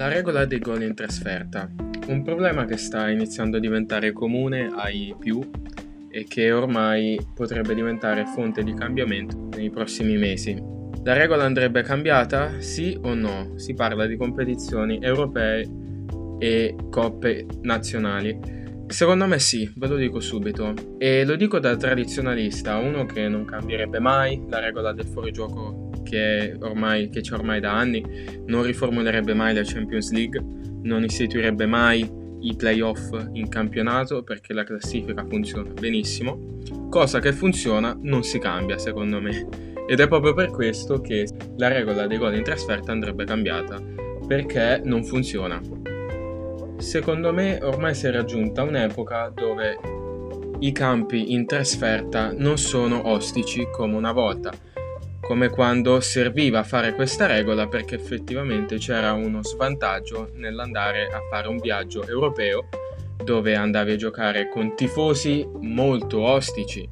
La regola dei gol in trasferta. Un problema che sta iniziando a diventare comune ai più e che ormai potrebbe diventare fonte di cambiamento nei prossimi mesi. La regola andrebbe cambiata? Sì o no? Si parla di competizioni europee e coppe nazionali. Secondo me sì, ve lo dico subito. E lo dico da tradizionalista, uno che non cambierebbe mai la regola del fuorigioco che, ormai, che c'è ormai da anni, non riformulerebbe mai la Champions League, non istituirebbe mai i playoff in campionato perché la classifica funziona benissimo, cosa che funziona non si cambia secondo me. Ed è proprio per questo che la regola dei gol in trasferta andrebbe cambiata perché non funziona. Secondo me ormai si è raggiunta un'epoca dove i campi in trasferta non sono ostici come una volta come quando serviva fare questa regola perché effettivamente c'era uno svantaggio nell'andare a fare un viaggio europeo dove andavi a giocare con tifosi molto ostici,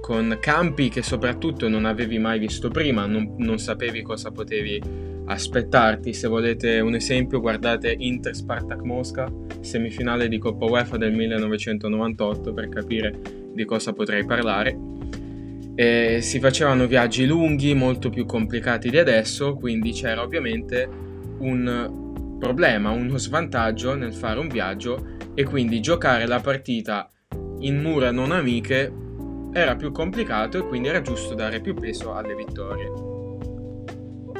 con campi che soprattutto non avevi mai visto prima, non, non sapevi cosa potevi aspettarti. Se volete un esempio, guardate Inter Spartak Mosca, semifinale di Coppa UEFA del 1998 per capire di cosa potrei parlare eh, si facevano viaggi lunghi, molto più complicati di adesso, quindi c'era ovviamente un problema, uno svantaggio nel fare un viaggio e quindi giocare la partita in mura non amiche era più complicato e quindi era giusto dare più peso alle vittorie.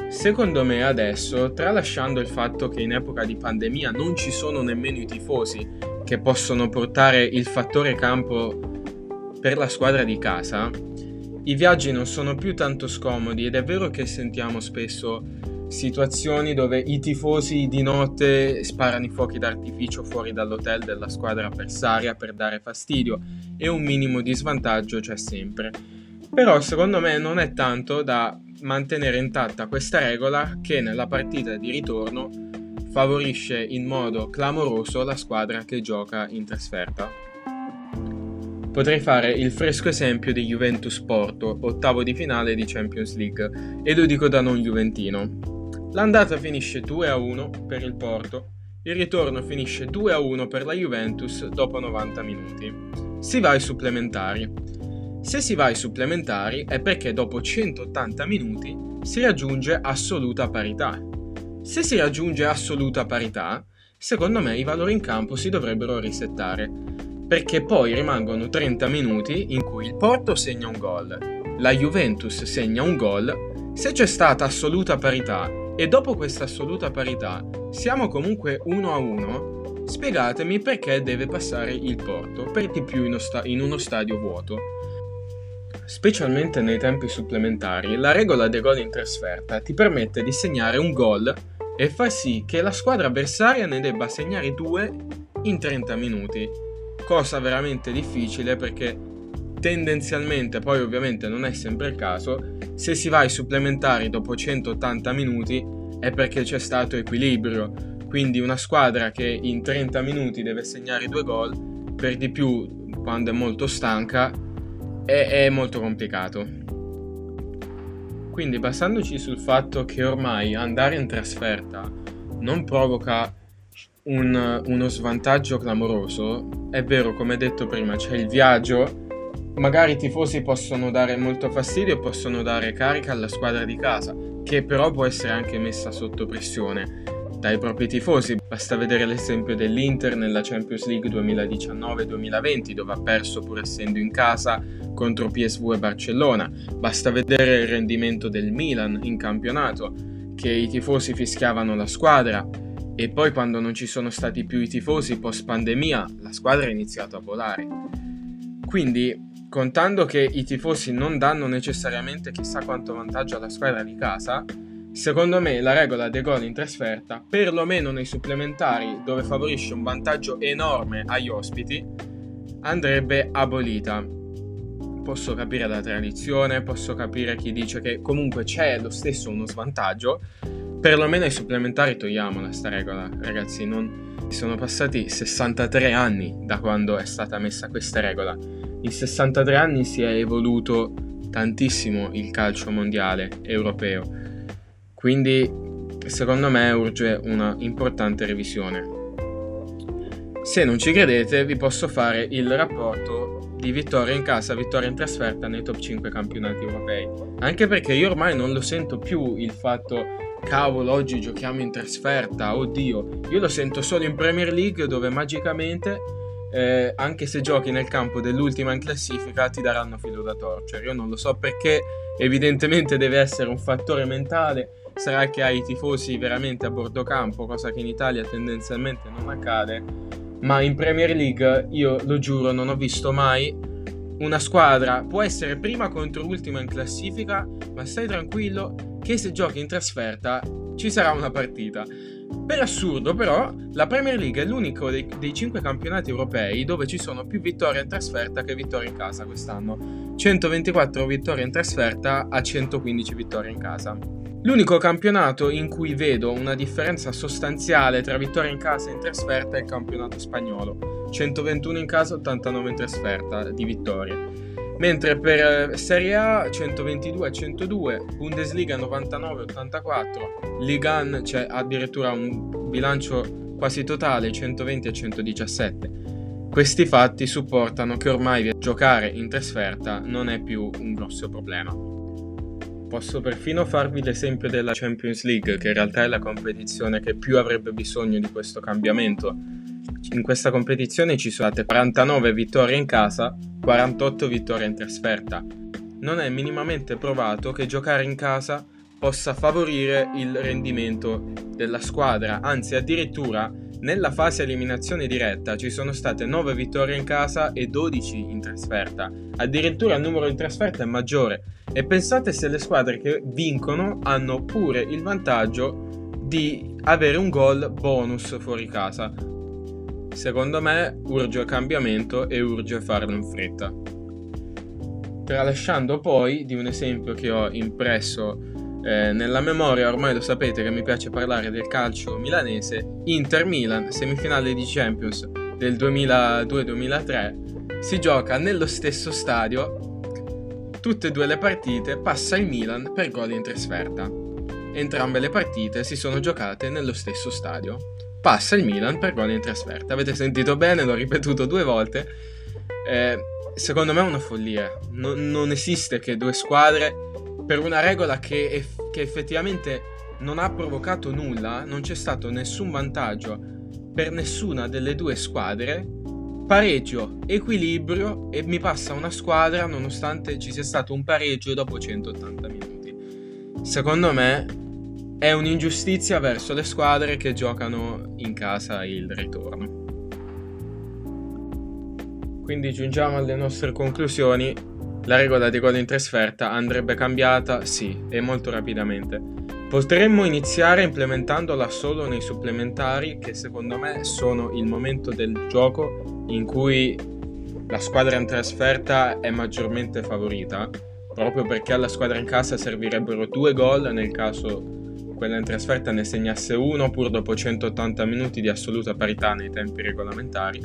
Secondo me adesso, tralasciando il fatto che in epoca di pandemia non ci sono nemmeno i tifosi che possono portare il fattore campo per la squadra di casa, i viaggi non sono più tanto scomodi ed è vero che sentiamo spesso situazioni dove i tifosi di notte sparano i fuochi d'artificio fuori dall'hotel della squadra avversaria per dare fastidio e un minimo di svantaggio c'è sempre. Però secondo me non è tanto da mantenere intatta questa regola che nella partita di ritorno favorisce in modo clamoroso la squadra che gioca in trasferta. Potrei fare il fresco esempio di Juventus Porto, ottavo di finale di Champions League, e lo dico da non juventino. L'andata finisce 2-1 per il Porto, il ritorno finisce 2-1 per la Juventus dopo 90 minuti. Si va ai supplementari. Se si va ai supplementari è perché dopo 180 minuti si raggiunge assoluta parità. Se si raggiunge assoluta parità, secondo me i valori in campo si dovrebbero risettare perché poi rimangono 30 minuti in cui il Porto segna un gol, la Juventus segna un gol, se c'è stata assoluta parità e dopo questa assoluta parità siamo comunque 1 a 1, spiegatemi perché deve passare il Porto, per di più in, sta- in uno stadio vuoto. Specialmente nei tempi supplementari, la regola dei gol in trasferta ti permette di segnare un gol e far sì che la squadra avversaria ne debba segnare due in 30 minuti cosa veramente difficile perché tendenzialmente, poi ovviamente non è sempre il caso, se si va ai supplementari dopo 180 minuti è perché c'è stato equilibrio, quindi una squadra che in 30 minuti deve segnare due gol, per di più quando è molto stanca, è, è molto complicato. Quindi basandoci sul fatto che ormai andare in trasferta non provoca un, uno svantaggio clamoroso. È vero, come detto prima, c'è il viaggio. Magari i tifosi possono dare molto fastidio possono dare carica alla squadra di casa, che però può essere anche messa sotto pressione dai propri tifosi. Basta vedere l'esempio dell'Inter nella Champions League 2019-2020, dove ha perso pur essendo in casa contro PSV e Barcellona. Basta vedere il rendimento del Milan in campionato, che i tifosi fischiavano la squadra e poi quando non ci sono stati più i tifosi post pandemia, la squadra ha iniziato a volare. Quindi, contando che i tifosi non danno necessariamente chissà quanto vantaggio alla squadra di casa, secondo me la regola dei gol in trasferta, perlomeno nei supplementari dove favorisce un vantaggio enorme agli ospiti, andrebbe abolita. Posso capire la tradizione, posso capire chi dice che comunque c'è lo stesso uno svantaggio, perlomeno ai supplementari togliamola sta regola, ragazzi, non... Sono passati 63 anni da quando è stata messa questa regola. In 63 anni si è evoluto tantissimo il calcio mondiale europeo. Quindi secondo me urge una importante revisione. Se non ci credete, vi posso fare il rapporto di vittoria in casa, vittoria in trasferta nei top 5 campionati europei. Anche perché io ormai non lo sento più il fatto cavolo, oggi giochiamo in trasferta, oddio. Io lo sento solo in Premier League dove magicamente eh, anche se giochi nel campo dell'ultima in classifica ti daranno filo da torcere. Io non lo so perché, evidentemente deve essere un fattore mentale. Sarà che hai i tifosi veramente a bordo campo, cosa che in Italia tendenzialmente non accade. Ma in Premier League, io lo giuro, non ho visto mai una squadra. Può essere prima contro ultima in classifica, ma stai tranquillo che se giochi in trasferta ci sarà una partita. Per assurdo, però, la Premier League è l'unico dei, dei 5 campionati europei dove ci sono più vittorie in trasferta che vittorie in casa quest'anno. 124 vittorie in trasferta a 115 vittorie in casa. L'unico campionato in cui vedo una differenza sostanziale tra vittorie in casa e in trasferta è il campionato spagnolo. 121 in casa, 89 in trasferta di vittorie mentre per eh, Serie A 122 a 102, Bundesliga 99 84, Liga 1 c'è addirittura un bilancio quasi totale 120 a 117. Questi fatti supportano che ormai giocare in trasferta non è più un grosso problema. Posso perfino farvi l'esempio della Champions League, che in realtà è la competizione che più avrebbe bisogno di questo cambiamento. In questa competizione ci sono state 49 vittorie in casa 48 vittorie in trasferta. Non è minimamente provato che giocare in casa possa favorire il rendimento della squadra, anzi addirittura nella fase eliminazione diretta ci sono state 9 vittorie in casa e 12 in trasferta. Addirittura il numero in trasferta è maggiore e pensate se le squadre che vincono hanno pure il vantaggio di avere un gol bonus fuori casa. Secondo me urge cambiamento e urge farlo in fretta. Tralasciando poi di un esempio che ho impresso eh, nella memoria, ormai lo sapete che mi piace parlare del calcio milanese, Inter-Milan, semifinale di Champions del 2002-2003, si gioca nello stesso stadio, tutte e due le partite, passa il Milan per gol in trasferta. Entrambe le partite si sono giocate nello stesso stadio passa il Milan per gol in trasferta. Avete sentito bene, l'ho ripetuto due volte. Eh, secondo me è una follia. Non, non, esiste che due squadre, per una regola che, eff- che effettivamente non ha provocato nulla, non c'è stato nessun vantaggio per nessuna delle due squadre, pareggio, equilibrio e mi passa una squadra nonostante ci sia stato un pareggio dopo 180 minuti. Secondo me è un'ingiustizia verso le squadre che giocano in casa il ritorno. Quindi giungiamo alle nostre conclusioni. La regola di gol in trasferta andrebbe cambiata, sì, e molto rapidamente. Potremmo iniziare implementandola solo nei supplementari, che secondo me sono il momento del gioco in cui la squadra in trasferta è maggiormente favorita, proprio perché alla squadra in casa servirebbero due gol nel caso quella in trasferta ne segnasse uno pur dopo 180 minuti di assoluta parità nei tempi regolamentari.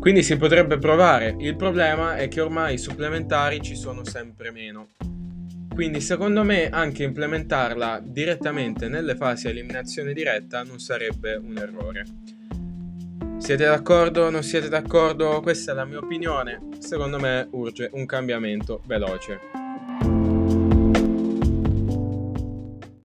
Quindi si potrebbe provare, il problema è che ormai i supplementari ci sono sempre meno. Quindi secondo me anche implementarla direttamente nelle fasi eliminazione diretta non sarebbe un errore. Siete d'accordo? Non siete d'accordo? Questa è la mia opinione. Secondo me urge un cambiamento veloce.